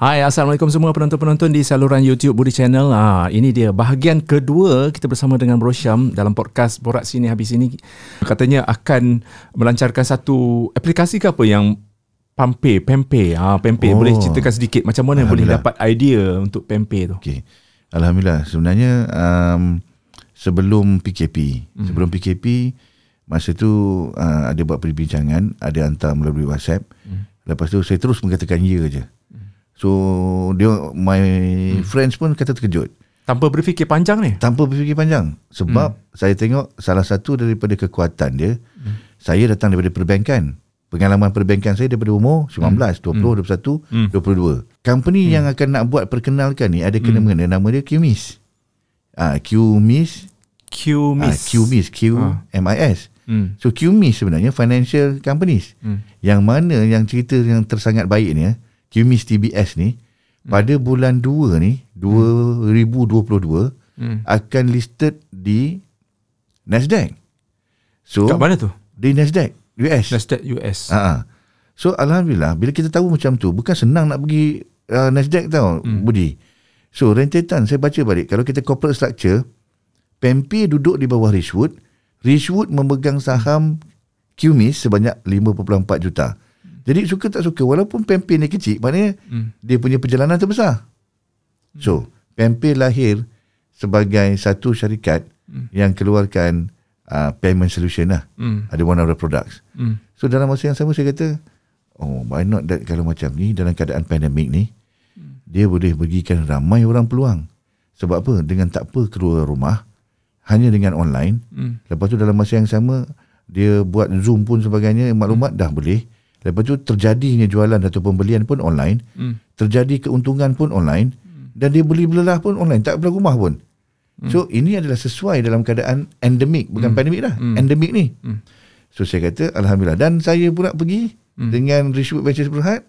Hai, Assalamualaikum semua penonton-penonton di saluran YouTube Budi Channel. Ah, ini dia bahagian kedua kita bersama dengan Bro Syam dalam podcast Borak Sini Habis Ini. Katanya akan melancarkan satu aplikasi ke apa yang Pampe, Pempe. Ah, Pempe. Oh. Boleh ceritakan sedikit macam mana boleh dapat idea untuk Pempe tu? Okay. Alhamdulillah. Sebenarnya um, sebelum PKP, hmm. sebelum PKP, masa tu uh, ada buat perbincangan, ada hantar melalui WhatsApp. Hmm. Lepas tu saya terus mengatakan ya je. So dia my hmm. friends pun kata terkejut. Tanpa berfikir panjang ni? Tanpa berfikir panjang. Sebab hmm. saya tengok salah satu daripada kekuatan dia, hmm. saya datang daripada perbankan. Pengalaman perbankan saya daripada umur 19, hmm. 20, hmm. 21, hmm. 22. Company hmm. yang akan nak buat perkenalkan ni ada kena hmm. nama dia QMIS. Ah, QMIS. QMIS. Ah, QMIS. Q-M-I-S. Hmm. So QMIS sebenarnya financial companies. Hmm. Yang mana yang cerita yang tersangat baik ni, QMIS TBS ni hmm. pada bulan 2 ni 2022 hmm. akan listed di Nasdaq. So kat mana tu? Di Nasdaq US. Nasdaq US. Ha. So alhamdulillah bila kita tahu macam tu bukan senang nak pergi uh, Nasdaq tau hmm. Budi. So rentetan saya baca balik kalau kita corporate structure PMP duduk di bawah Richwood, Richwood memegang saham QMIS sebanyak 5.4 juta. Jadi suka tak suka walaupun Pempe ni kecil maknanya hmm. dia punya perjalanan tu besar. Hmm. So, Pempe lahir sebagai satu syarikat hmm. yang keluarkan uh, payment solution lah. Hmm. Ada one of the products. Hmm. So dalam masa yang sama saya kata, oh why not that kalau macam ni dalam keadaan pandemik ni hmm. dia boleh bagikan ramai orang peluang. Sebab apa? Dengan tak apa keluar rumah hanya dengan online. Hmm. Lepas tu dalam masa yang sama dia buat Zoom pun sebagainya maklumat hmm. dah boleh. Lepas tu terjadinya jualan atau pembelian pun online. Hmm. Terjadi keuntungan pun online. Hmm. Dan dia beli belelah pun online. Tak perlu rumah pun. Hmm. So ini adalah sesuai dalam keadaan endemik. Bukan hmm. pandemik dah. Hmm. Endemik ni. Hmm. So saya kata Alhamdulillah. Dan saya pula pergi hmm. dengan Rishwood Ventures Berhad.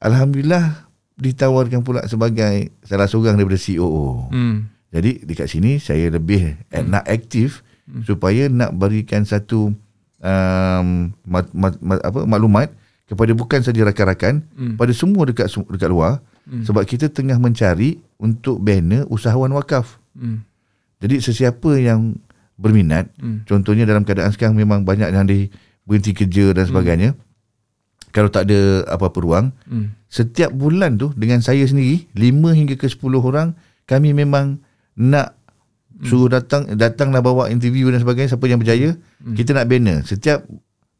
Alhamdulillah ditawarkan pula sebagai salah seorang daripada COO. Hmm. Jadi dekat sini saya lebih hmm. nak aktif hmm. supaya nak berikan satu um, mat, mat, mat, apa, maklumat kepada bukan saja rakan-rakan hmm. pada semua dekat dekat luar hmm. sebab kita tengah mencari untuk banner usahawan wakaf. Hmm. Jadi sesiapa yang berminat hmm. contohnya dalam keadaan sekarang memang banyak yang di berhenti kerja dan sebagainya. Hmm. Kalau tak ada apa-apa ruang, hmm. setiap bulan tu dengan saya sendiri 5 hingga ke 10 orang kami memang nak Hmm. suruh datang datanglah bawa interview dan sebagainya siapa yang berjaya hmm. kita nak banner setiap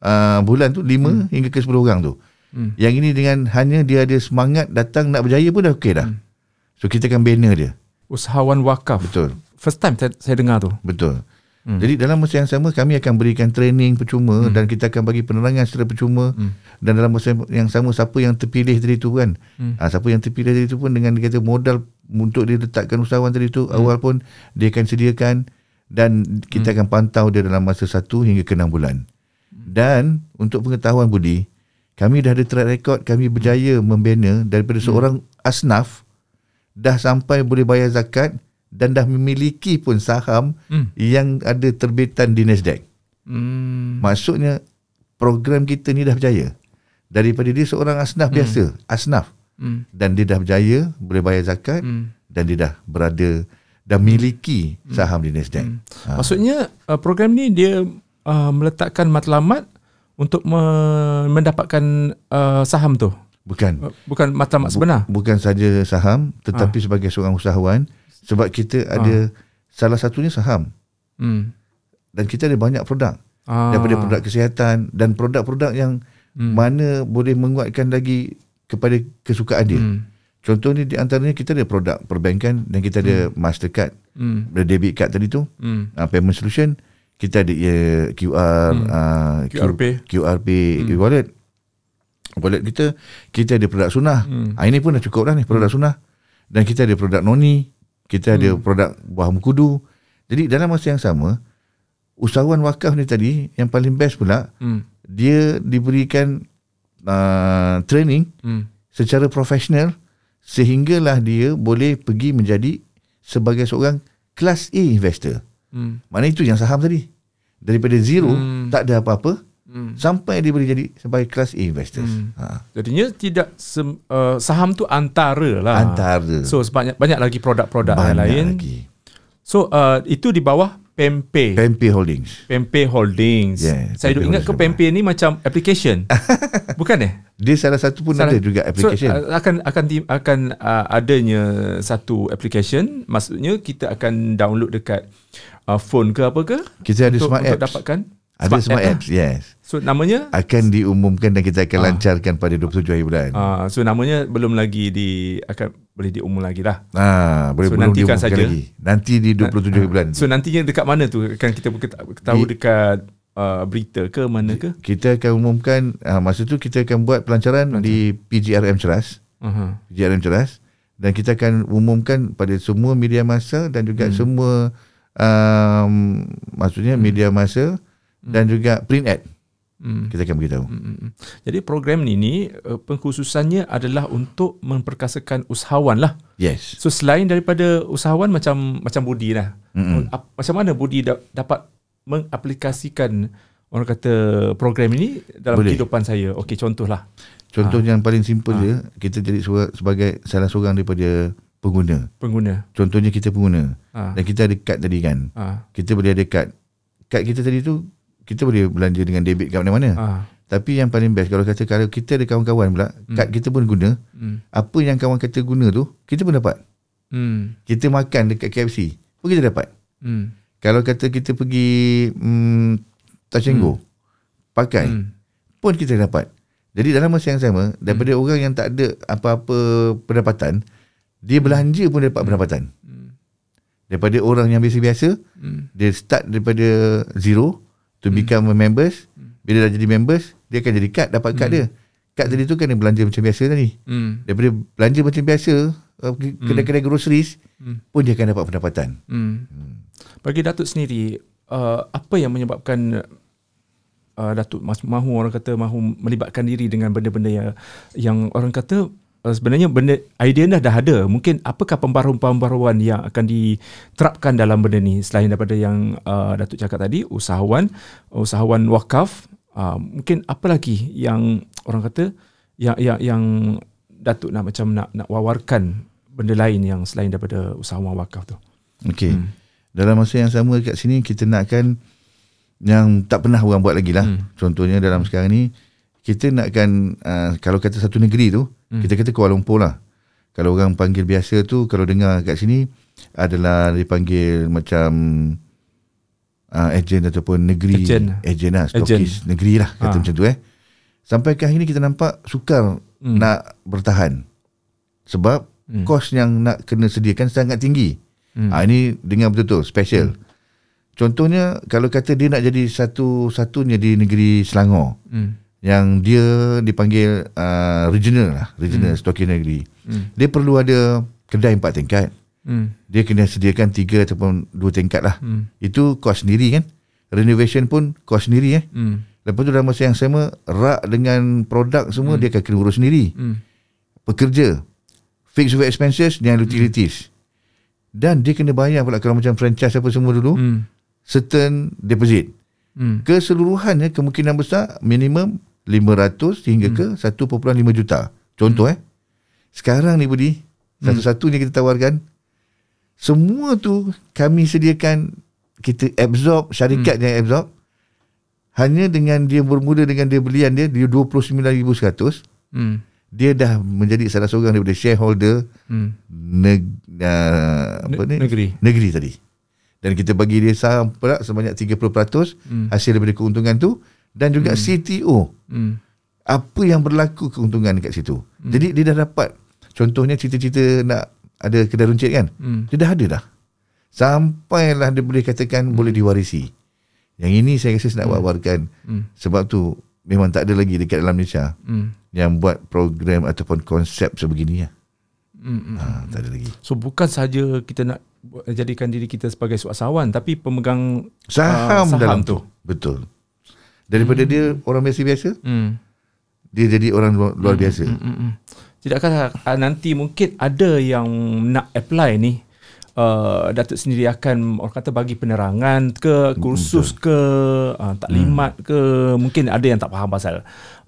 uh, bulan tu 5 hmm. hingga ke 10 orang tu hmm. yang ini dengan hanya dia ada semangat datang nak berjaya pun dah okey dah hmm. so kita akan banner dia usahawan wakaf betul first time saya, saya dengar tu betul Hmm. Jadi dalam masa yang sama kami akan berikan training percuma hmm. dan kita akan bagi penerangan secara percuma hmm. dan dalam masa yang sama siapa yang terpilih tadi tu kan hmm. ha, siapa yang terpilih tadi tu pun dengan dia kata modal untuk dia letakkan usahawan tadi tu hmm. awal pun dia akan sediakan dan kita hmm. akan pantau dia dalam masa 1 hingga ke 6 bulan. Dan untuk pengetahuan Budi, kami dah ada track record kami berjaya membina daripada hmm. seorang asnaf dah sampai boleh bayar zakat dan dah memiliki pun saham hmm. yang ada terbitan di Nasdaq. Hmm. Maksudnya program kita ni dah berjaya. Daripada dia seorang asnaf hmm. biasa, asnaf. Hmm. Dan dia dah berjaya boleh bayar zakat hmm. dan dia dah berada dah miliki hmm. saham di Nasdaq. Hmm. Ha. Maksudnya uh, program ni dia uh, meletakkan matlamat untuk me- mendapatkan uh, saham tu. Bukan. Uh, bukan matlamat sebenar. Bukan saja saham tetapi ha. sebagai seorang usahawan sebab kita ha. ada salah satunya saham. Hmm. Dan kita ada banyak produk. Ha. Daripada produk kesihatan dan produk-produk yang hmm. mana boleh menguatkan lagi kepada kesukaan dia. Hmm. Contohnya di antaranya kita ada produk perbankan dan kita ada hmm. Mastercard. Hmm. Ada debit card tadi tu. Hmm. Uh, payment solution. Kita ada uh, QR, hmm. uh, QR Pay. QR Pay hmm. wallet. Wallet kita. Kita ada produk sunnah. Hmm. Uh, ini pun dah cukup dah ni produk hmm. sunnah. Dan kita ada produk noni kita ada hmm. produk buah mengkudu. Jadi dalam masa yang sama, usahawan wakaf ni tadi yang paling best pula, hmm. dia diberikan uh, training hmm. secara profesional sehinggalah dia boleh pergi menjadi sebagai seorang kelas A investor. Hmm. Mana itu yang saham tadi. Daripada zero, hmm. tak ada apa-apa, Hmm. Sampai dia boleh jadi sebagai class A investors. Hmm. Ha. Jadinya tidak sem, uh, saham tu antara lah. Antara. So banyak banyak lagi produk-produk Banyak yang lain. lagi. So uh, itu di bawah Pempe. PMP Holdings. Pempe Holdings. Yeah, Saya duk Pempe ingat ke Pempe ni macam application. Bukan eh? Dia salah satu pun Salah- ada juga application. So, uh, akan akan di, akan uh, adanya satu application, maksudnya kita akan download dekat uh, phone ke apa ke? Kita ada untuk, smart untuk apps. dapatkan ada smart app apps, yes. lah. So namanya Akan diumumkan dan kita akan lancarkan pada 27 hari bulan. uh, so namanya belum lagi di akan boleh diumum lagi lah. Ah, boleh So, belum nantikan diumumkan saja. lagi. Nanti di 27 hari bulan. So nantinya dekat mana tu? Kan kita tahu dekat uh, berita ke mana ke? kita akan umumkan ah, masa tu kita akan buat pelancaran di PGRM Ceras, Uh-huh. PGRM Ceras dan kita akan umumkan pada semua media masa dan juga hmm. semua um, maksudnya hmm. media masa hmm. dan juga print ad. Hmm. Kita akan beritahu. Mm-mm. Jadi program ni ni uh, pengkhususannya adalah untuk memperkasakan usahawan lah. Yes. So selain daripada usahawan macam macam Budi lah. Ap- Macam mana Budi da- dapat mengaplikasikan orang kata program ini dalam Boleh. kehidupan saya. Okey contohlah. Contoh yang paling simple Ah. je, kita jadi sebagai salah seorang daripada pengguna. Pengguna. Contohnya kita pengguna Ha. dan kita ada kad tadi kan. Ha. Kita boleh ada kad. Kad kita tadi tu kita boleh belanja dengan debit kat mana-mana. Ha. Tapi yang paling best kalau kata kalau kita ada kawan-kawan pula, kad kita pun guna, Hmm. apa yang kawan kata guna tu, kita pun dapat. Hmm. Kita makan dekat KFC, pun kita dapat. Hmm. Kalau kata kita pergi hmm, Touch Go, pakai, Hmm. pun kita dapat. Jadi dalam masa yang sama, daripada orang yang tak ada apa-apa pendapatan, dia belanja pun dapat pendapatan. Hmm. Daripada orang yang biasa-biasa, Hmm. dia start daripada zero to become a members. Bila dah jadi members, dia akan jadi kad, dapat kad dia. Kad tadi tu kan dia belanja macam biasa tadi. Hmm. Daripada belanja macam biasa, uh, ke- kedai-kedai groceries, Hmm. pun dia akan dapat pendapatan. Hmm. Bagi Datuk sendiri, uh, apa yang menyebabkan uh, Datuk mahu orang kata mahu melibatkan diri dengan benda-benda yang yang orang kata uh, sebenarnya benda idea dah dah ada. Mungkin apakah pembaruan-pembaruan yang akan diterapkan dalam benda ni selain daripada yang uh, Datuk cakap tadi, usahawan, usahawan wakaf, uh, mungkin apa lagi yang orang kata yang yang yang Datuk nak macam nak nak wawarkan benda lain yang selain daripada usahawan wakaf tu. Okey. Hmm. Dalam masa yang sama kat sini kita nakkan yang tak pernah orang buat lagi lah. Hmm. Contohnya dalam sekarang ni kita nakkan uh, kalau kata satu negeri tu, hmm. kita kata Kuala Lumpur lah. Kalau orang panggil biasa tu kalau dengar kat sini adalah dipanggil macam uh, ejen ataupun negeri Ejen. ejen lah, stokis negeri lah kata Ah. macam tu eh. Sampai ke hari ni kita nampak sukar hmm. nak bertahan. Sebab hmm. kos yang nak kena sediakan sangat tinggi. Hmm. Ha, ini dengar betul-betul special. Hmm. Contohnya kalau kata dia nak jadi satu-satunya di negeri Selangor Hmm. Yang dia dipanggil uh, regional lah, regional hmm. stokis negeri. Hmm. Dia perlu ada kedai empat tingkat. Hmm. Dia kena sediakan tiga ataupun dua tingkat lah. Hmm. Itu kos sendiri kan. Renovation pun kos sendiri eh. Hmm. Lepas tu dalam masa yang sama rak dengan produk semua hmm. dia akan kena urus sendiri. Hmm. Pekerja fixed over expenses dan utilities. Dan dia kena bayar pula kalau macam franchise apa semua dulu Hmm. certain deposit. Hmm. Keseluruhannya kemungkinan besar minimum 500 hingga ke 1.5 juta. Contoh eh. Sekarang ni Budi, satu-satunya kita tawarkan semua tu kami sediakan kita absorb syarikat yang absorb hanya dengan dia bermula dengan dia belian dia dia 29100 Hmm. dia dah menjadi salah seorang daripada shareholder Hmm. neg, uh, apa ni? Negeri. negeri tadi. Dan kita bagi dia saham pula sebanyak 30% Hmm. hasil daripada keuntungan tu dan juga CTO. Hmm. Apa yang berlaku keuntungan dekat situ. Hmm. Jadi dia dah dapat contohnya cita-cita nak ada kedai runcit kan. Hmm. Dia dah ada dah. Sampailah dia boleh katakan hmm. boleh diwarisi. Yang ini saya rasa saya nak hmm. wawarkan. Hmm. Sebab tu memang tak ada lagi dekat dalam Malaysia Hmm. yang buat program ataupun konsep sebegini ya. Hmm. Ha, tak ada lagi. So bukan saja kita nak jadikan diri kita sebagai usahawan tapi pemegang Saham, ah, dalam tu. Betul. Daripada hmm. dia orang biasa-biasa, Hmm. dia jadi orang luar, luar biasa. Hmm, hmm, hmm. Tidakkah ah, nanti mungkin ada yang nak apply ni uh, Datuk sendiri akan orang kata bagi penerangan ke kursus Betul. ke uh, taklimat hmm. ke mungkin ada yang tak faham pasal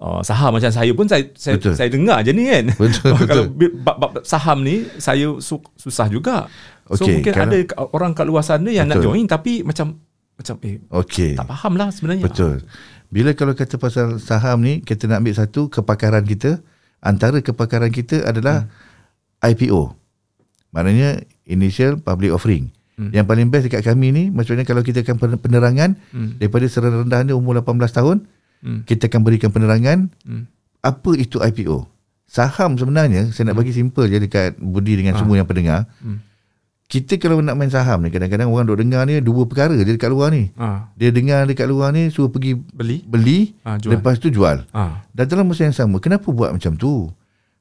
uh, saham macam saya pun saya saya, saya dengar je ni kan. Betul, kalau bab saham ni saya su- susah juga. So okay, mungkin ada orang kat luar sana yang betul. nak join tapi macam macam eh okay. tak faham lah sebenarnya. Betul. Bila kalau kata pasal saham ni kita nak ambil satu kepakaran kita antara kepakaran kita adalah hmm. IPO. Maknanya initial public offering. Hmm. Yang paling best dekat kami ni maksudnya kalau kita akan penerangan hmm. daripada serendah dia umur 18 tahun hmm. kita akan berikan penerangan hmm. apa itu IPO. Saham sebenarnya saya nak bagi simple je dekat Budi dengan ha. semua yang pendengar. Hmm. Kita kalau nak main saham ni kadang-kadang orang duk dengar ni dua perkara je dekat luar ni. Ha. Dia dengar dekat luar ni suruh pergi beli beli ha, jual. lepas tu jual. Ha. Dan dalam masa yang sama kenapa buat macam tu?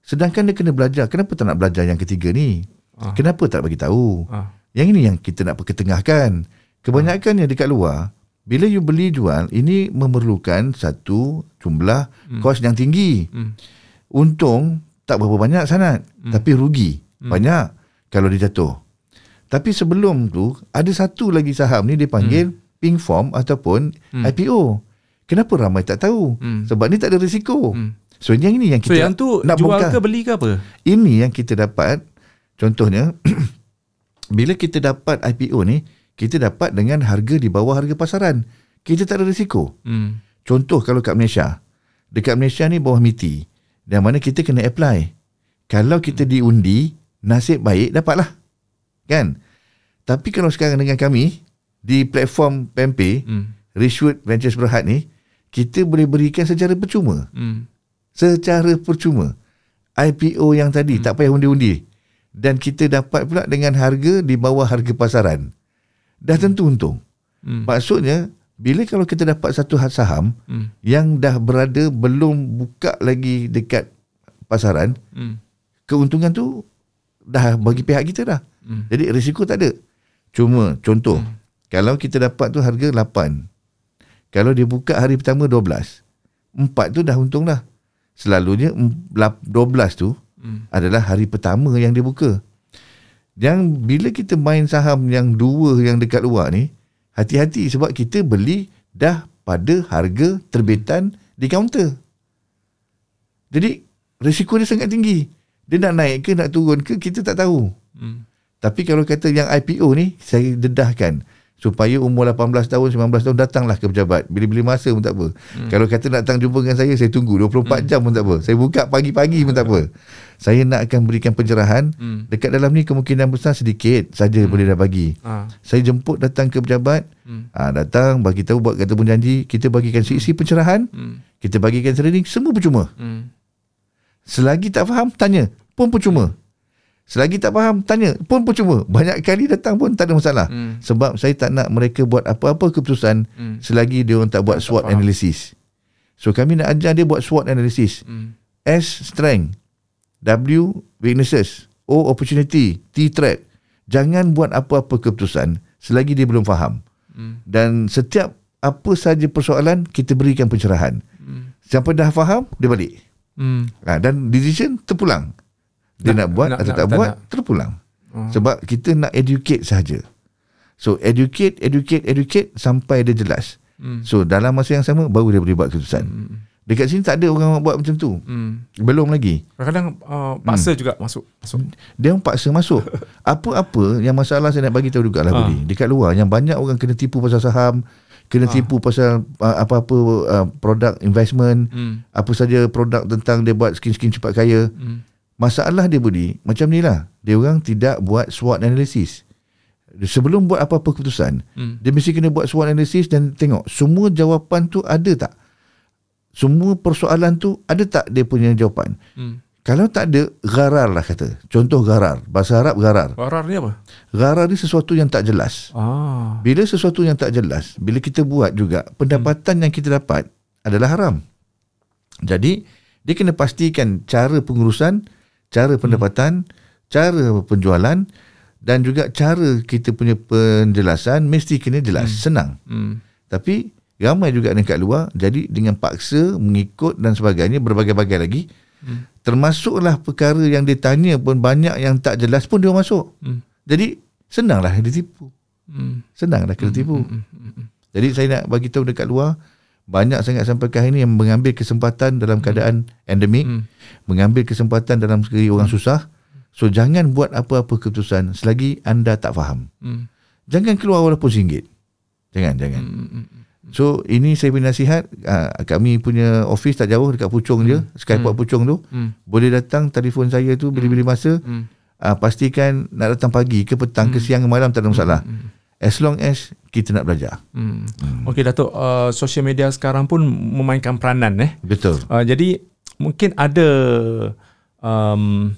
Sedangkan dia kena belajar. Kenapa tak nak belajar yang ketiga ni? Ha. Kenapa tak bagi tahu? Ha. Yang ini yang kita nak perketengahkan. Kebanyakan ha. yang dekat luar, bila you beli jual, ini memerlukan satu jumlah hmm. kos yang tinggi. Hmm. Untung tak berapa banyak sangat, hmm. tapi rugi hmm. banyak kalau dia jatuh. Tapi sebelum tu, ada satu lagi saham ni dipanggil hmm. pink form ataupun hmm. IPO. Kenapa ramai tak tahu? Hmm. Sebab ni tak ada risiko. Hmm. So yang ini yang kita so, yang tu nak jual bongkar. ke beli ke apa? Ini yang kita dapat Contohnya bila kita dapat IPO ni, kita dapat dengan harga di bawah harga pasaran. Kita tak ada risiko. Hmm. Contoh kalau kat Malaysia. Dekat Malaysia ni bawah MITI. Dan mana kita kena apply. Kalau kita diundi, nasib baik dapatlah. Kan? Tapi kalau sekarang dengan kami, di platform PMP, hmm. Richwood Ventures Berhad ni, kita boleh berikan secara percuma. Hmm. Secara percuma. IPO yang tadi, hmm. tak payah undi-undi dan kita dapat pula dengan harga di bawah harga pasaran. Dah tentu untung. Hmm. Maksudnya bila kalau kita dapat satu saham hmm. yang dah berada belum buka lagi dekat pasaran, hmm. keuntungan tu dah bagi pihak kita dah. Hmm. Jadi risiko tak ada. Cuma contoh, hmm. kalau kita dapat tu harga 8. Kalau dia buka hari pertama 12. 4 tu dah untung dah. Selalunya 12 tu hmm. adalah hari pertama yang dia buka. Yang bila kita main saham yang dua yang dekat luar ni, hati-hati sebab kita beli dah pada harga terbitan di kaunter. Jadi risiko dia sangat tinggi. Dia nak naik ke nak turun ke kita tak tahu. Hmm. Tapi kalau kata yang IPO ni saya dedahkan supaya umur 18 tahun 19 tahun datanglah ke pejabat bila-bila masa pun tak apa hmm. kalau kata nak datang jumpa dengan saya saya tunggu 24 hmm. jam pun tak apa saya buka pagi-pagi pun tak apa saya nak akan berikan pencerahan hmm. dekat dalam ni kemungkinan besar sedikit saja hmm. boleh dah bagi ha. saya jemput datang ke pejabat hmm. ha, datang bagi tahu buat kata pun janji kita bagikan sisi pencerahan hmm. kita bagikan training semua percuma hmm. selagi tak faham tanya pun percuma hmm. Selagi tak faham, tanya. Pun percuma. Banyak kali datang pun tak ada masalah. Hmm. Sebab saya tak nak mereka buat apa-apa keputusan hmm. selagi dia orang tak buat SWOT tak analysis. So kami nak ajar dia buat SWOT analysis. Hmm. S, strength. W, weaknesses. O, opportunity. T, threat. Jangan buat apa-apa keputusan selagi dia belum faham. Hmm. Dan setiap apa saja persoalan, kita berikan pencerahan. Hmm. Sampai dah faham, dia balik. Hmm. Ha, dan decision terpulang dia nak, nak buat nak, atau nak, tak, tak buat nak. terpulang hmm. sebab kita nak educate saja so educate educate educate sampai dia jelas hmm. so dalam masa yang sama baru dia boleh buat keputusan hmm. dekat sini tak ada orang buat macam tu hmm. belum lagi kadang-kadang uh, paksa hmm. juga masuk, masuk dia paksa masuk apa-apa yang masalah saya nak bagi tahu juga lah ha. dekat luar yang banyak orang kena tipu pasal saham kena ha. tipu pasal uh, apa-apa uh, produk investment hmm. apa saja produk tentang dia buat skin-skin cepat kaya hmm. Masalah dia Budi, macam ni lah. Dia orang tidak buat SWOT analysis. Sebelum buat apa-apa keputusan, hmm. dia mesti kena buat SWOT analysis dan tengok semua jawapan tu ada tak? Semua persoalan tu ada tak dia punya jawapan? Hmm. Kalau tak ada, gharar lah kata. Contoh gharar. Bahasa Arab gharar. Gharar ni apa? Gharar ni sesuatu yang tak jelas. Ah. Bila sesuatu yang tak jelas, bila kita buat juga, pendapatan hmm. yang kita dapat adalah haram. Jadi, dia kena pastikan cara pengurusan cara pendapatan, hmm. cara penjualan dan juga cara kita punya penjelasan mesti kena jelas, hmm. senang. Hmm. Tapi ramai juga dekat luar jadi dengan paksa mengikut dan sebagainya berbagai-bagai lagi. Hmm. Termasuklah perkara yang ditanya pun banyak yang tak jelas pun dia masuk. Hmm. Jadi senanglah ditipu. Hmm. Senanglah kena tipu. Hmm. Hmm. Hmm. Jadi saya nak bagi tahu dekat luar banyak sangat sampai ke hari ini yang mengambil kesempatan dalam keadaan endemik, Hmm. mengambil kesempatan dalam segi orang susah. So jangan buat apa-apa keputusan selagi anda tak faham. Hmm. Jangan keluar walaupun singgit. Jangan, jangan. Hmm. Hmm. So ini saya punya nasihat uh, kami punya office tak jauh dekat Puchong je, Skyport Puchong tu. Hmm. Boleh datang telefon saya tu bila-bila masa. Hmm. Uh, pastikan nak datang pagi ke petang ke siang ke malam tak ada masalah. As long as kita nak belajar. Hmm. Okey Datuk, uh, social media sekarang pun memainkan peranan eh. Betul. Uh, jadi mungkin ada um,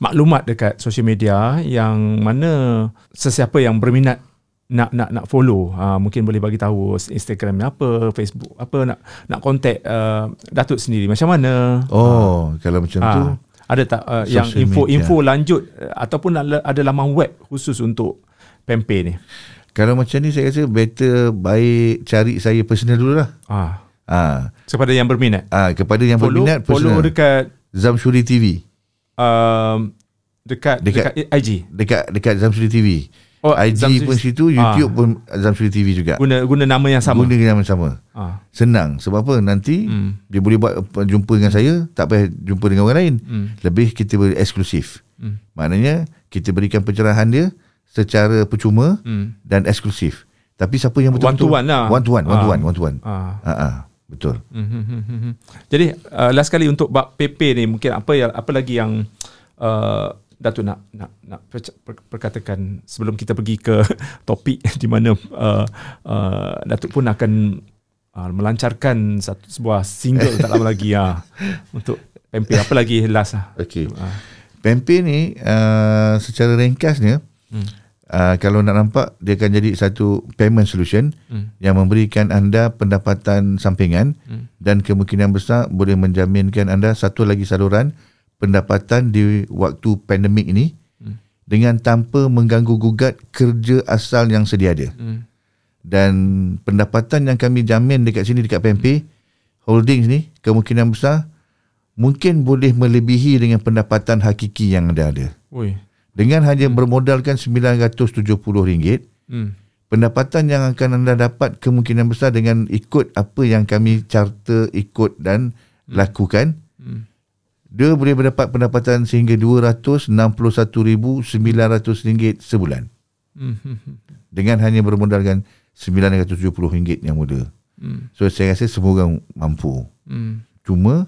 maklumat dekat social media yang mana sesiapa yang berminat nak nak nak follow uh, mungkin boleh bagi tahu Instagramnya apa, Facebook apa nak nak contact uh, Datuk sendiri macam mana? Oh, kalau macam tu Ah, ada tak uh, yang info-info lanjut uh, ataupun ada laman web khusus untuk Pempe ni? Kalau macam ni saya rasa better baik cari saya personal dulu lah. Ah, Ah, kepada yang berminat. ah kepada yang follow berminat follow personal. dekat Zamshuri TV. um, dekat, dekat Dekat- IG. Dekat dekat Zamshuri TV. Oh, IG Zamshuri- pun situ, YouTube pun Zamshuri TV juga. Guna guna nama yang sama. Guna yang sama. Ah. Senang. Sebab apa? Nanti Hmm. dia boleh buat jumpa dengan saya, tak payah jumpa dengan orang lain. Hmm. Lebih kita beri eksklusif. Hmm. Maknanya kita berikan pencerahan dia secara percuma Hmm. dan eksklusif. Tapi siapa yang One betul-betul to one lah. One to one, one to Ah. one, one to one. Ah. Ha ah, betul. Hmm, hmm, hmm, hmm, hmm. Jadi uh, last kali untuk bab PP ni mungkin apa yang apa lagi yang uh, Datuk nak nak nak per, per, perkatakan sebelum kita pergi ke topik di mana uh, uh, Datuk pun akan uh, melancarkan satu sebuah single tak lama lagi ya untuk Pempe apa lagi last ah. Okey. Ah. Pempe ni uh, secara ringkasnya Hmm. uh, kalau nak nampak dia akan jadi satu payment solution Hmm. yang memberikan anda pendapatan sampingan Hmm. dan kemungkinan besar boleh menjaminkan anda satu lagi saluran pendapatan di waktu pandemik ini Hmm. dengan tanpa mengganggu gugat kerja asal yang sedia ada. Hmm. Dan pendapatan yang kami jamin dekat sini dekat PMP Holdings ni kemungkinan besar mungkin boleh melebihi dengan pendapatan hakiki yang anda ada. Oi. Dengan hanya bermodalkan RM970, Hmm. pendapatan yang akan anda dapat kemungkinan besar dengan ikut apa yang kami charter ikut dan lakukan Hmm. dia boleh mendapat pendapatan sehingga RM261,900 sebulan Hmm. Hmm. Hmm. dengan hanya bermodalkan RM970 yang muda. Hmm. So saya rasa semua orang mampu. Hmm. Cuma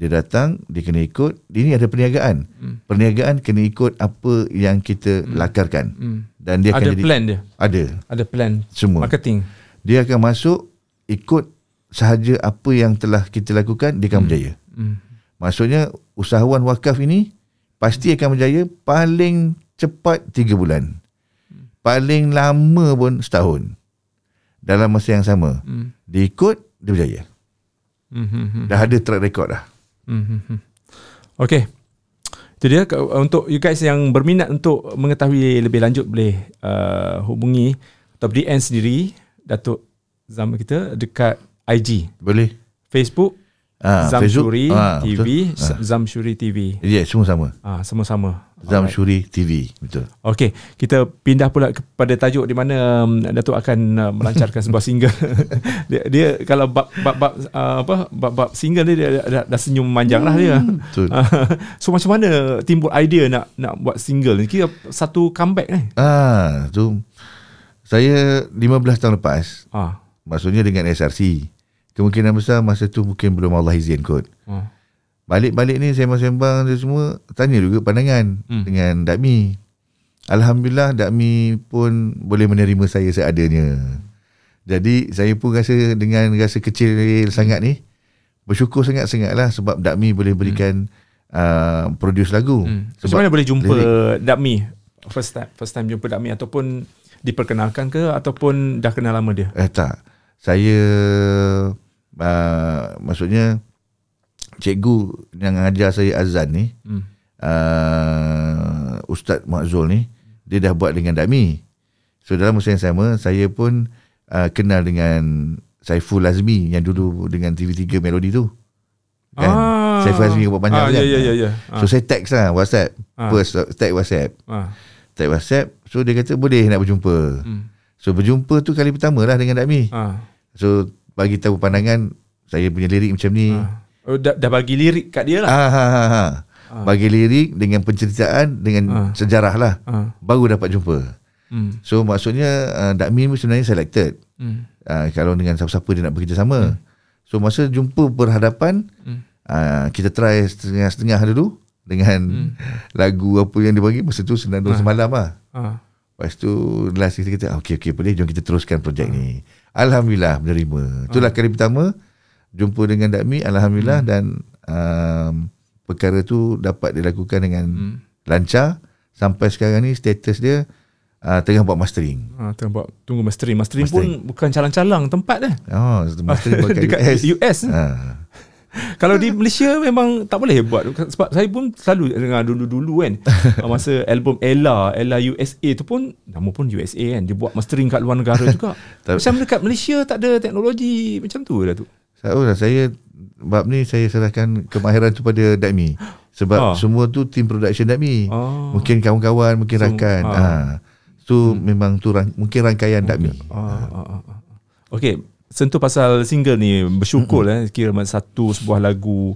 dia datang, dia kena ikut. Ini ada perniagaan. Hmm. Perniagaan kena ikut apa yang kita lakarkan. Hmm. Dan dia akan Ada jadi plan dia. ada Ada plan semua. marketing. Dia akan masuk ikut sahaja apa yang telah kita lakukan dia akan berjaya. Hmm. Maksudnya usahawan wakaf ini pasti akan berjaya paling cepat 3 bulan. Paling lama pun setahun. Dalam masa yang sama. Hmm. Dia ikut, dia berjaya. Hmm. Hmm. Hmm. Dah ada track record dah. Hmm. Hmm. Hmm. Okay. Itu dia untuk you guys yang berminat untuk mengetahui lebih lanjut boleh uh, hubungi atau DM sendiri Datuk Zam kita dekat IG, Boleh? Facebook Ah, Zamshuri Facebook. Ah, TV, betul. Ah. Zamshuri TV. Ya, yeah, semua sama. Ah, sama-sama. Zamshuri TV. Betul. Okey, kita pindah pula kepada tajuk di mana um, Datuk akan uh, melancarkan sebuah single. dia, dia kalau bab bab, bab uh, apa bab, bab single dia, dia dah, dah senyum manjang lah dia. Betul. so macam mana timbul idea nak nak buat single ni? Kira satu comeback ni. Ah, tu saya 15 tahun lepas, Ah. maksudnya dengan SRC. Kemungkinan besar masa tu mungkin belum Allah izin kot. ah. Balik-balik ni sembang-sembang dia semua tanya juga pandangan Hmm. dengan Dakmi. Alhamdulillah Dakmi pun boleh menerima saya seadanya. Jadi saya pun rasa dengan rasa kecil sangat ni bersyukur sangat-sangat lah sebab Dakmi boleh berikan hmm. uh, produce lagu. Hmm. Sebab mana boleh jumpa lirik. Dakmi? First time first time jumpa Dakmi ataupun diperkenalkan ke ataupun dah kenal lama dia? Eh tak. Saya uh, maksudnya cikgu yang ajar saya azan ni Hmm. uh, Ustaz Makzul ni dia dah buat dengan Dakmi. So dalam masa yang sama saya pun uh, kenal dengan Saiful Azmi yang dulu dengan TV3 Melody tu. Kan? Ah. Saiful Azmi buat panjang ah, kan. Ya ya ya ya. So saya text lah WhatsApp. Ah. First tag WhatsApp. Ah. Type WhatsApp. So dia kata boleh nak berjumpa. Hmm. So berjumpa tu kali pertama lah dengan Dakmi. Ah. So bagi tahu pandangan saya punya lirik macam ni. Ah. Oh, dah, dah bagi lirik kat dia lah. Ah, ha, ha, ha. Bagi lirik dengan penceritaan dengan Ah. sejarah lah. Ah. Baru dapat jumpa. Hmm. So maksudnya uh, Dakmi ni sebenarnya selected. Hmm. Uh, kalau dengan siapa-siapa dia nak bekerjasama. So masa jumpa berhadapan Hmm. uh, kita try setengah-setengah dulu dengan lagu apa yang dia bagi masa tu senang dua semalam lah. Ah. Lepas tu last kita kata okey okey boleh jom kita teruskan projek ni. Alhamdulillah menerima. Itulah kali pertama jumpa dengan Dakmi alhamdulillah dan um, perkara tu dapat dilakukan dengan lancar sampai sekarang ni status dia uh, tengah buat mastering. Ah, tengah buat tunggu mastering. mastering. Mastering. pun bukan calang-calang tempat dah. Oh, mastering buat kat Dekat US. US. Ha. Kalau di Malaysia memang tak boleh buat sebab saya pun selalu dengar dulu-dulu kan masa album Ella Ella USA tu pun nama pun USA kan dia buat mastering kat luar negara juga macam dekat Malaysia tak ada teknologi macam tu lah tu Tahu lah saya bab ni saya serahkan kemahiran tu pada Dakmi. Sebab Ah. semua tu team production Dakmi. Oh. Mungkin kawan-kawan, mungkin Sem- rakan. ah. Ha. Tu memang tu rang, mungkin rangkaian Dakmi. ah, ah, ah, ah. Okay sentuh pasal single ni bersyukur lah kira macam satu sebuah lagu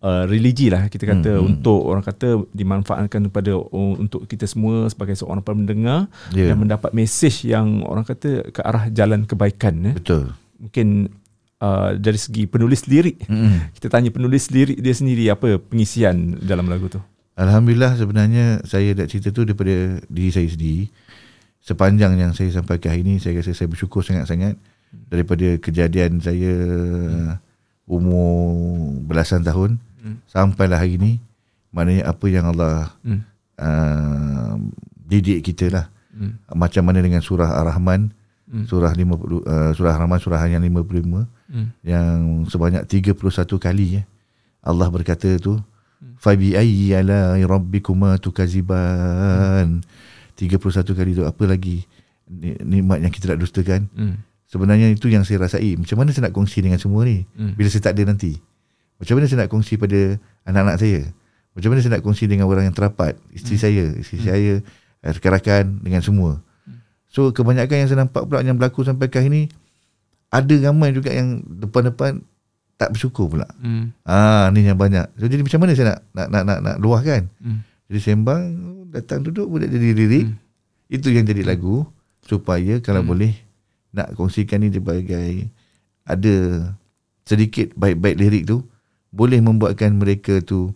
uh, religi lah kita kata Mm-mm. untuk orang kata dimanfaatkan kepada uh, untuk kita semua sebagai seorang pendengar Ya. dan mendapat mesej yang orang kata ke arah jalan kebaikan eh. Betul. mungkin uh, dari segi penulis lirik Mm-mm. kita tanya penulis lirik dia sendiri apa pengisian dalam lagu tu Alhamdulillah sebenarnya saya nak cerita tu daripada diri saya sendiri. Sepanjang yang saya sampaikan hari ini saya rasa saya bersyukur sangat-sangat daripada kejadian saya umur belasan tahun Hmm. sampailah hari ini maknanya apa yang Allah hmm. uh, didik kita lah Hmm. macam mana dengan surah Ar-Rahman Hmm. surah 50 uh, surah Ar-Rahman surah yang 55 Hmm. yang sebanyak 31 kali ya. Allah berkata tu Hmm. fa bi ayyi ala rabbikuma tukaziban. 31 kali tu apa lagi ni- nikmat yang kita nak dustakan? Hmm. sebenarnya itu yang saya rasai. Macam mana saya nak kongsi dengan semua ni? Hmm. bila saya tak ada nanti. Macam mana saya nak kongsi pada anak-anak saya? Macam mana saya nak kongsi dengan orang yang terapat? Isteri saya isteri saya eh, rakan-rakan dengan semua. So kebanyakan yang saya nampak pula yang berlaku sampai ke ini ada ramai juga yang depan-depan tak bersyukur pula. Hmm. ah ni yang banyak. So, jadi macam mana saya nak nak nak nak, nak luahkan Hmm. jadi sembang datang duduk boleh jadi lirik. Itu yang jadi lagu supaya kalau boleh nak kongsikan ni sebagai ada sedikit baik-baik lirik tu boleh membuatkan mereka tu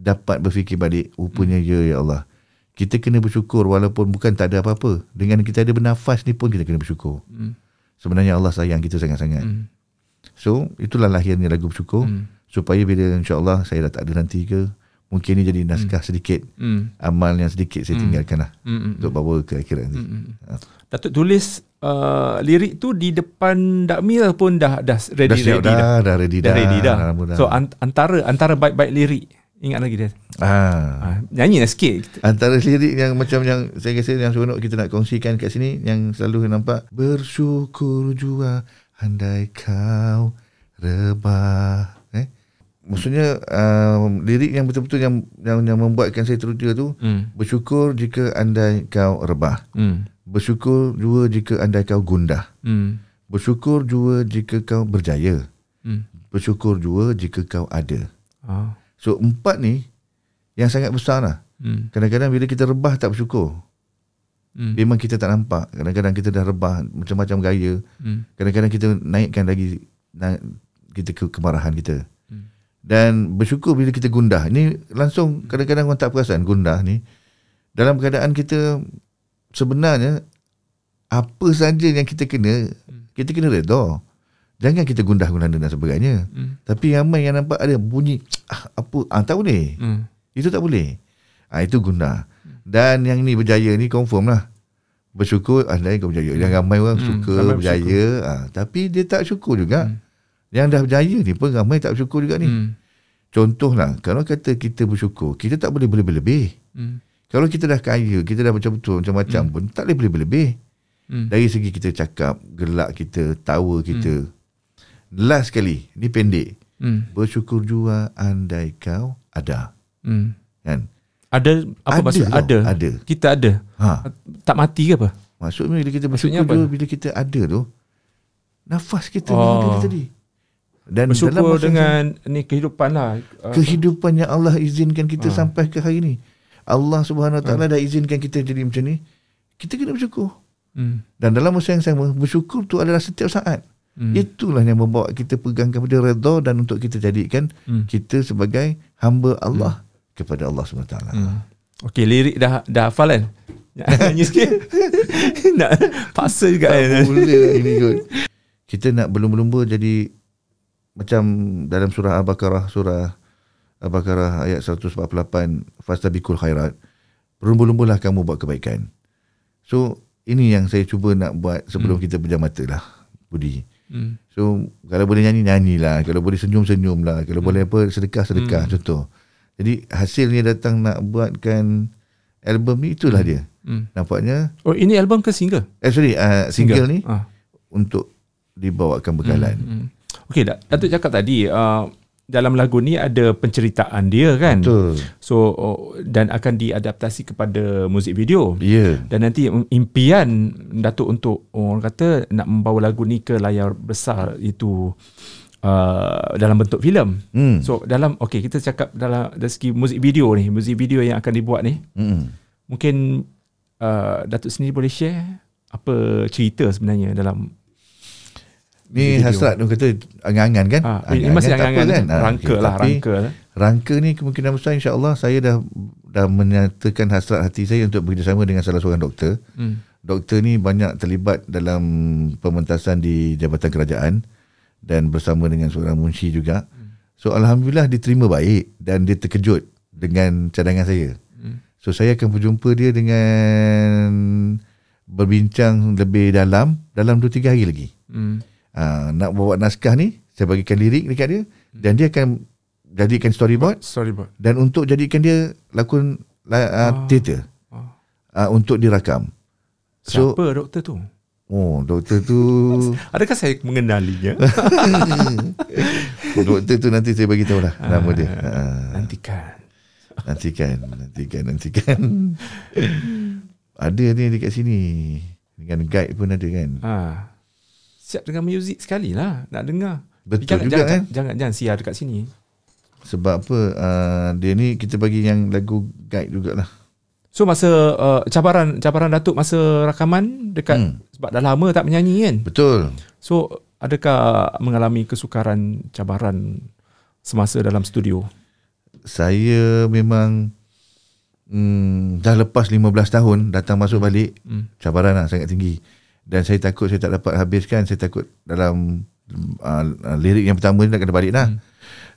dapat berfikir balik rupanya ya ya Allah. Kita kena bersyukur walaupun bukan tak ada apa-apa. Dengan kita ada bernafas ni pun kita kena bersyukur. Hmm. Sebenarnya Allah sayang kita sangat-sangat Hmm. so itulah lahirnya lagu bersyukur Hmm. supaya bila insya-Allah saya dah tak ada nanti ke mungkin ni jadi naskah sedikit Hmm. amal yang sedikit saya tinggalkan lah Hmm. Hmm. untuk bawa ke akhirat nanti. Hmm. Ha. Datuk tulis uh, lirik tu di depan Dakmi pun dah dah ready Dah ready dah, dah ready dah dah. ready dah. Alhamdulillah. So an- antara antara baik-baik lirik ingat lagi dia. Ah. Ah, nyanyi lah sikit. Antara lirik yang macam yang saya rasa yang seronok kita nak kongsikan kat sini yang selalu nampak bersyukur jua andai kau rebah eh maksudnya um, lirik yang betul-betul yang, yang yang membuatkan saya teruja tu Hmm. bersyukur jika andai kau rebah Hmm. bersyukur jua jika andai kau gundah Hmm. bersyukur jua jika kau berjaya Hmm. bersyukur jua jika kau ada Ah. So empat ni yang sangat besar lah. Hmm. Kadang-kadang bila kita rebah tak bersyukur. Hmm. Memang kita tak nampak. Kadang-kadang kita dah rebah macam-macam gaya. Hmm. Kadang-kadang kita naikkan lagi na- kita ke kemarahan kita. Hmm. Dan bersyukur bila kita gundah. Ini langsung kadang-kadang orang tak perasan gundah ni. Dalam keadaan kita sebenarnya apa saja yang kita kena, kita kena redha. Jangan kita gundah gulana dan sebagainya. Hmm. Tapi ramai yang nampak ada bunyi ah, apa ah, tak boleh. Hmm. Itu tak boleh. Ah itu guna. Dan yang ni berjaya ni confirm lah. Bersyukur andai kau berjaya. Yang ramai orang Hmm, suka berjaya. Ah, tapi dia tak syukur juga. Yang dah berjaya ni pun ramai tak bersyukur juga ni. Hmm. Contohlah, kalau kata kita bersyukur, kita tak boleh berlebih-lebih. Hmm. Kalau kita dah kaya, kita dah macam-macam pun, tak boleh berlebih-lebih. Hmm. Dari segi kita cakap, gelak kita, tawa kita. Last sekali, ni pendek. Hmm. Bersyukur jua andai kau ada. Hmm. Kan? Ada apa Ada maksud tau, ada? ada. Kita ada. Ha. Tak mati ke apa? Maksudnya bila kita Maksudnya bersyukur apa? bila kita ada tu, nafas kita Oh. oh. ada tadi. Dan dalam Bersyukur masa dengan ni kehidupan lah. Uh, kehidupan yang Allah izinkan kita Ah. sampai ke hari ni. Allah Subhanahu Wa Taala dah izinkan kita jadi macam ni. Kita kena bersyukur. hmm. Dan dalam masa yang sama, bersyukur tu adalah setiap saat. Hmm. Itulah yang membawa kita pegang kepada redha dan untuk kita jadikan Hmm. kita sebagai hamba Allah kepada Allah Taala. Hmm. Okey, lirik dah dah hafal kan? Nyanyi sikit. Nak paksa juga kan. boleh lah ini kot. Kita nak berlumba-lumba jadi macam dalam surah Al-Baqarah, surah Al-Baqarah ayat 148, fastabikul khairat. Berlumba-lumbalah kamu buat kebaikan. So, ini yang saya cuba nak buat sebelum Hmm. kita pejam mata lah, Budi. Hmm. So, kalau boleh nyanyi, nyanyilah. Kalau boleh senyum-senyum lah. Kalau boleh apa, sedekah-sedekah, Hmm. contoh. Jadi, hasilnya datang nak buatkan album ni, itulah dia. Hmm. Nampaknya, Oh, ini album ke single? eh sorry, uh, single, ni Ah. untuk dibawakan bekalan. Hmm. hmm. Okey, Datuk cakap tadi uh, dalam lagu ni ada penceritaan dia kan. Betul. So oh, dan akan diadaptasi kepada muzik video. Ya. Dan nanti impian Datuk untuk orang kata nak membawa lagu ni ke layar besar itu uh, dalam bentuk filem. Hmm. So dalam okey kita cakap dalam dari segi muzik video ni, muzik video yang akan dibuat ni, Hmm. mungkin uh, Datuk sendiri boleh share apa cerita sebenarnya dalam Ni Video. hasrat tu kata angan-angan kan? ah, ini masih angan-angan Ah, rangka okey. lah, Tapi rangka lah. Rangka ni kemungkinan besar insya-Allah saya dah dah menyatakan hasrat hati saya untuk bekerjasama dengan salah seorang doktor. Hmm. Doktor ni banyak terlibat dalam pementasan di Jabatan Kerajaan dan bersama dengan seorang munshi juga. So alhamdulillah diterima baik dan dia terkejut dengan cadangan saya. Hmm. So saya akan berjumpa dia dengan berbincang lebih dalam dalam 2 3 hari lagi. Hmm. uh, nak bawa naskah ni saya bagikan lirik dekat dia dan dia akan jadikan storyboard Storyboard. dan untuk jadikan dia lakon uh, Ah. teater Ah. uh, untuk dirakam so Siapa doktor tu? Oh doktor tu Adakah saya mengenalinya? doktor tu nanti saya bagi tahu lah nama dia uh, Nantikan. nantikan nantikan nantikan ada ni dekat sini dengan guide pun ada kan Ah. Siap dengan muzik sekali lah nak dengar. Betul jangan, juga, jangan, kan? jangan, jangan, jangan siar dekat sini. sebab apa uh, dia ni kita bagi yang lagu guide jugalah So masa uh, cabaran cabaran Datuk masa rakaman dekat Hmm. sebab dah lama tak menyanyi kan. betul So adakah mengalami kesukaran cabaran semasa dalam studio? saya memang hmm, dah lepas 15 tahun datang masuk balik Hmm. cabaran lah sangat tinggi dan saya takut saya tak dapat habiskan saya takut dalam uh, lirik yang pertama ni nak kena balik lah Hmm.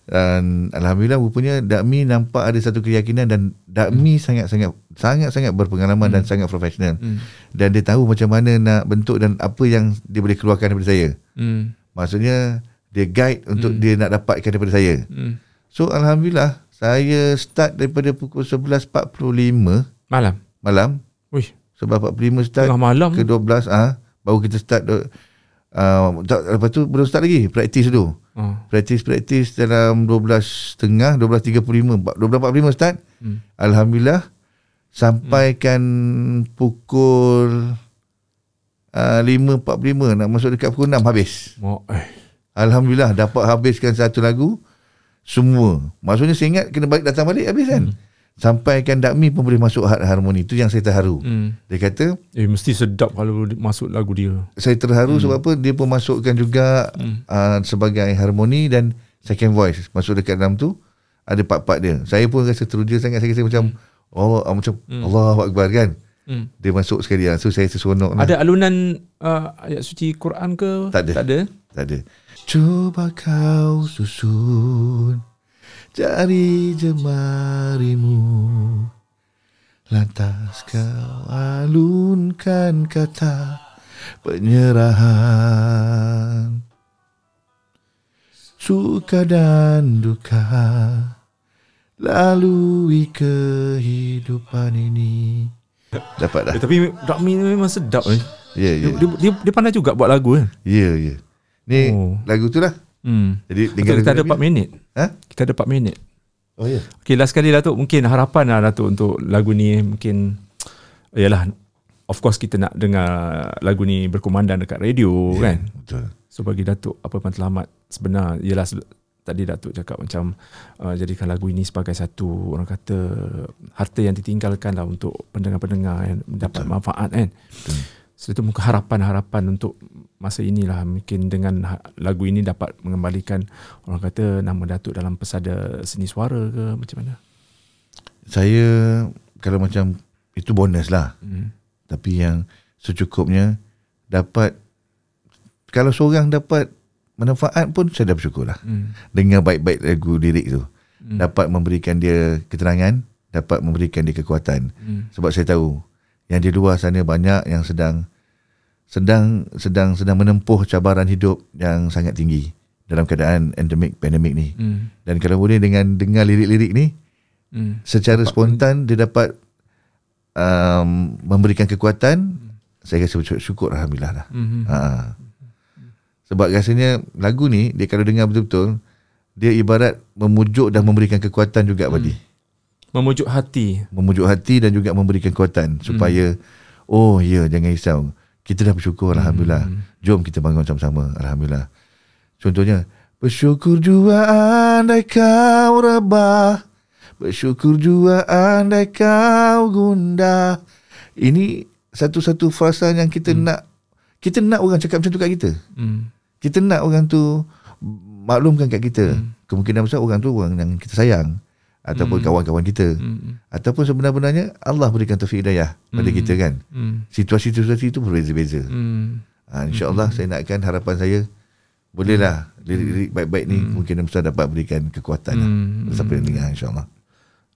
Dan Alhamdulillah rupanya Dakmi nampak ada satu keyakinan dan Dakmi sangat-sangat sangat-sangat berpengalaman dan sangat profesional Hmm. dan dia tahu macam mana nak bentuk dan apa yang dia boleh keluarkan daripada saya Hmm. maksudnya dia guide untuk dia nak dapatkan daripada saya Hmm. So Alhamdulillah saya start daripada pukul 11.45 Malam. malam. Wih, 11.45 start tengah malam. ke 12 ah baru kita start uh, lepas tu belum start lagi praktis dulu. Oh. Praktis-praktis dalam 12.30 12.35 12.45 start. Hmm. Alhamdulillah sampaikan pukul uh, 5.45 nak masuk dekat pukul 6 habis. Mau eh. Alhamdulillah dapat habiskan satu lagu semua. Maksudnya saya ingat kena balik datang balik habis kan. Hmm. Sampaikan Dakmi pun boleh masuk har- harmoni. Itu yang saya terharu. Hmm. Hmm. Dia kata Eh mesti sedap kalau masuk lagu dia. saya terharu hmm. sebab apa dia pun masukkan juga hmm. uh, sebagai harmoni dan second voice masuk dekat dalam tu ada part-part dia. Saya pun rasa teruja sangat saya rasa macam Allah uh, macam hmm. Allahu akbar kan. Hmm. Dia masuk sekali lah. So saya terseronok lah. Ada alunan uh, ayat suci Quran ke? Tak ada. Tak ada. Tak ada. Cuba kau susun jari jemarimu Lantas kau alunkan kata penyerahan Suka dan duka lalui kehidupan ini Dapat dah. Eh, tapi Dakmi ni memang sedap ni. Ya, ya. Dia, dia, dia pandai juga buat lagu kan? Ya, ya. Ni Oh. lagu tu lah. Hmm. Jadi kita ada 4 minit. Ha? Kita ada 4 minit. Oh ya. Okay, last sekali Datuk mungkin harapan lah Datuk untuk lagu ni mungkin yalah of course kita nak dengar lagu ni berkumandang dekat radio yeah, kan. Betul. So bagi Datuk apa matlamat sebenar ialah tadi Datuk cakap macam uh, jadikan lagu ini sebagai satu orang kata harta yang ditinggalkan lah untuk pendengar-pendengar yang mendapat Betul. manfaat kan. Betul. Itu mungkin harapan-harapan untuk masa inilah mungkin dengan ha- lagu ini dapat mengembalikan orang kata nama Datuk dalam pesada seni suara ke macam mana? Saya kalau macam itu bonus lah. Hmm. Tapi yang secukupnya dapat kalau seorang dapat manfaat pun saya dah bersyukur lah. Hmm. Dengar baik-baik lagu lirik tu. Hmm. Dapat memberikan dia keterangan, dapat memberikan dia kekuatan. Hmm. Sebab saya tahu yang di luar sana banyak yang sedang sedang sedang sedang menempuh cabaran hidup yang sangat tinggi dalam keadaan endemik pandemik ni. Hmm. Dan kalau boleh dengan dengar lirik-lirik ni Hmm. secara spontan dia dapat um, memberikan kekuatan saya rasa bersyukur alhamdulillah lah. Hmm. Ha. Sebab rasanya lagu ni dia kalau dengar betul-betul dia ibarat memujuk dan memberikan kekuatan juga Hmm. bagi. Memujuk hati. Memujuk hati dan juga memberikan kekuatan supaya oh ya jangan risau. Kita dah bersyukur alhamdulillah. Jom kita bangun sama-sama alhamdulillah. Contohnya bersyukur jua andai kau rebah. Bersyukur jua andai kau gundah. Ini satu-satu frasa yang kita nak kita nak orang cakap macam tu kat kita. Hmm. Kita nak orang tu maklumkan kat kita. Kemungkinan besar orang tu orang yang kita sayang ataupun kawan-kawan kita. Hmm. Ataupun sebenar-benarnya Allah berikan taufik hidayah pada Hmm. kita kan. Hmm. Situasi-situasi itu berbeza-beza. Hmm. Ha, InsyaAllah saya nakkan harapan saya bolehlah lirik-lirik baik-baik ni mungkin besar dapat berikan kekuatan lah. Hmm. Siapa yang dengar insyaAllah.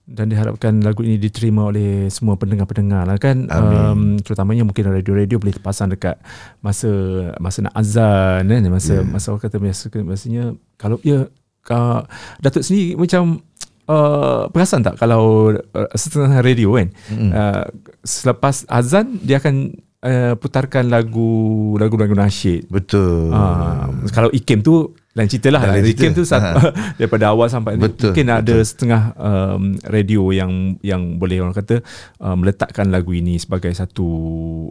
dan diharapkan lagu ini diterima oleh semua pendengar-pendengar lah kan um, terutamanya mungkin radio-radio boleh terpasang dekat masa masa nak azan kan masa yeah. masa orang kata biasa kalau ya uh, Datuk sendiri macam uh, perasan tak kalau uh, setengah radio kan Mm-mm. uh, selepas azan dia akan uh, putarkan lagu lagu-lagu nasyid Betul. Ah, kalau ikim tu lain cerita lah. Lain cerita. Ikim tu sat, daripada awal sampai. Betul, mungkin ada setengah um, radio yang yang boleh orang kata uh, meletakkan lagu ini sebagai satu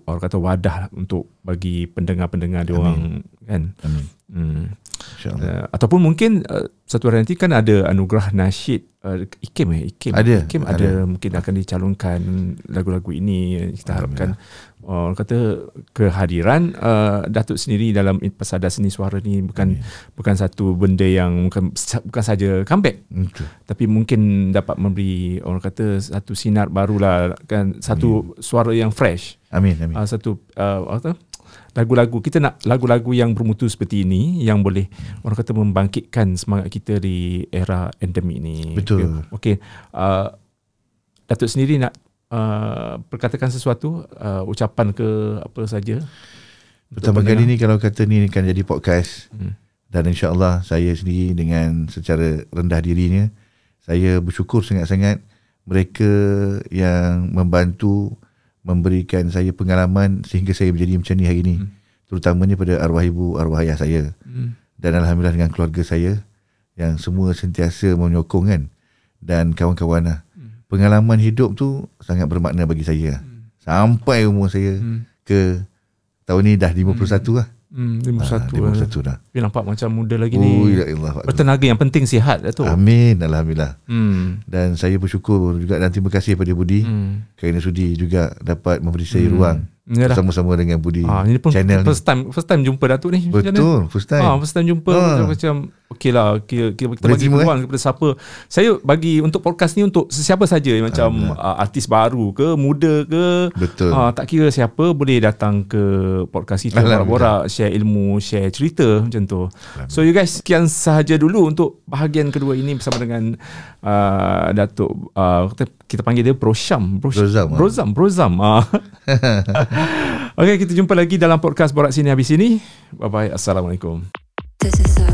orang kata wadah untuk bagi pendengar-pendengar dia orang kan. Amin. Hmm. Uh, ataupun mungkin uh, satu hari nanti kan ada anugerah nasyid uh, Ikim eh Ikim Ada, Ikim ada, ada. mungkin akan dicalonkan lagu-lagu ini kita harapkan uh, orang kata kehadiran uh, Datuk sendiri dalam pesada seni suara ni bukan bukan satu benda yang bukan bukan saja comeback Betul. tapi mungkin dapat memberi orang kata satu sinar barulah kan satu suara yang fresh Amin. Amin. uh, satu uh, apa tu lagu-lagu kita nak lagu-lagu yang bermutu seperti ini yang boleh orang kata membangkitkan semangat kita di era endemik ni. Betul. Okey. Uh, Datuk sendiri nak uh, perkatakan sesuatu uh, ucapan ke apa saja. Pertama kali pendengar? ni kalau kata ni akan jadi podcast Hmm. dan insyaAllah saya sendiri dengan secara rendah dirinya saya bersyukur sangat-sangat mereka yang membantu memberikan saya pengalaman sehingga saya menjadi macam ni hari ni Hmm. terutamanya pada arwah ibu arwah ayah saya Hmm. dan alhamdulillah dengan keluarga saya yang semua sentiasa menyokong kan dan kawan-kawan lah. Hmm. Pengalaman hidup tu sangat bermakna bagi saya. Sampai umur saya Hmm. ke tahun ni dah 51 lah. Hmm, Ah, 51. 51 dah. Tapi nampak macam muda lagi Oh, ni. ya Allah. Bertenaga yang penting sihat Datuk. Amin alhamdulillah. Hmm. Dan saya bersyukur juga dan terima kasih pada Budi Hmm. kerana sudi juga dapat memberi saya ruang Yalah. bersama-sama dengan Budi Ah, ini pun channel ni. first time first time jumpa Datuk ni. Betul, first time. Ah, first time jumpa macam, macam okey lah kita, kita, kita Boleh bagi terima, eh? peluang kepada siapa. Saya bagi untuk podcast ni untuk sesiapa saja macam uh, artis baru ke, muda ke, Betul. ah, tak kira siapa boleh datang ke podcast kita borak-borak, share ilmu, share cerita macam tu. So you guys sekian sahaja dulu untuk bahagian kedua ini bersama dengan uh, Datuk uh, kita, kita panggil dia Bro Syam, Bro Brozam, ah. Brozam, Brozam. Ah. Okey, kita jumpa lagi dalam podcast Borak Sini Habis Sini. Bye bye. Assalamualaikum. This is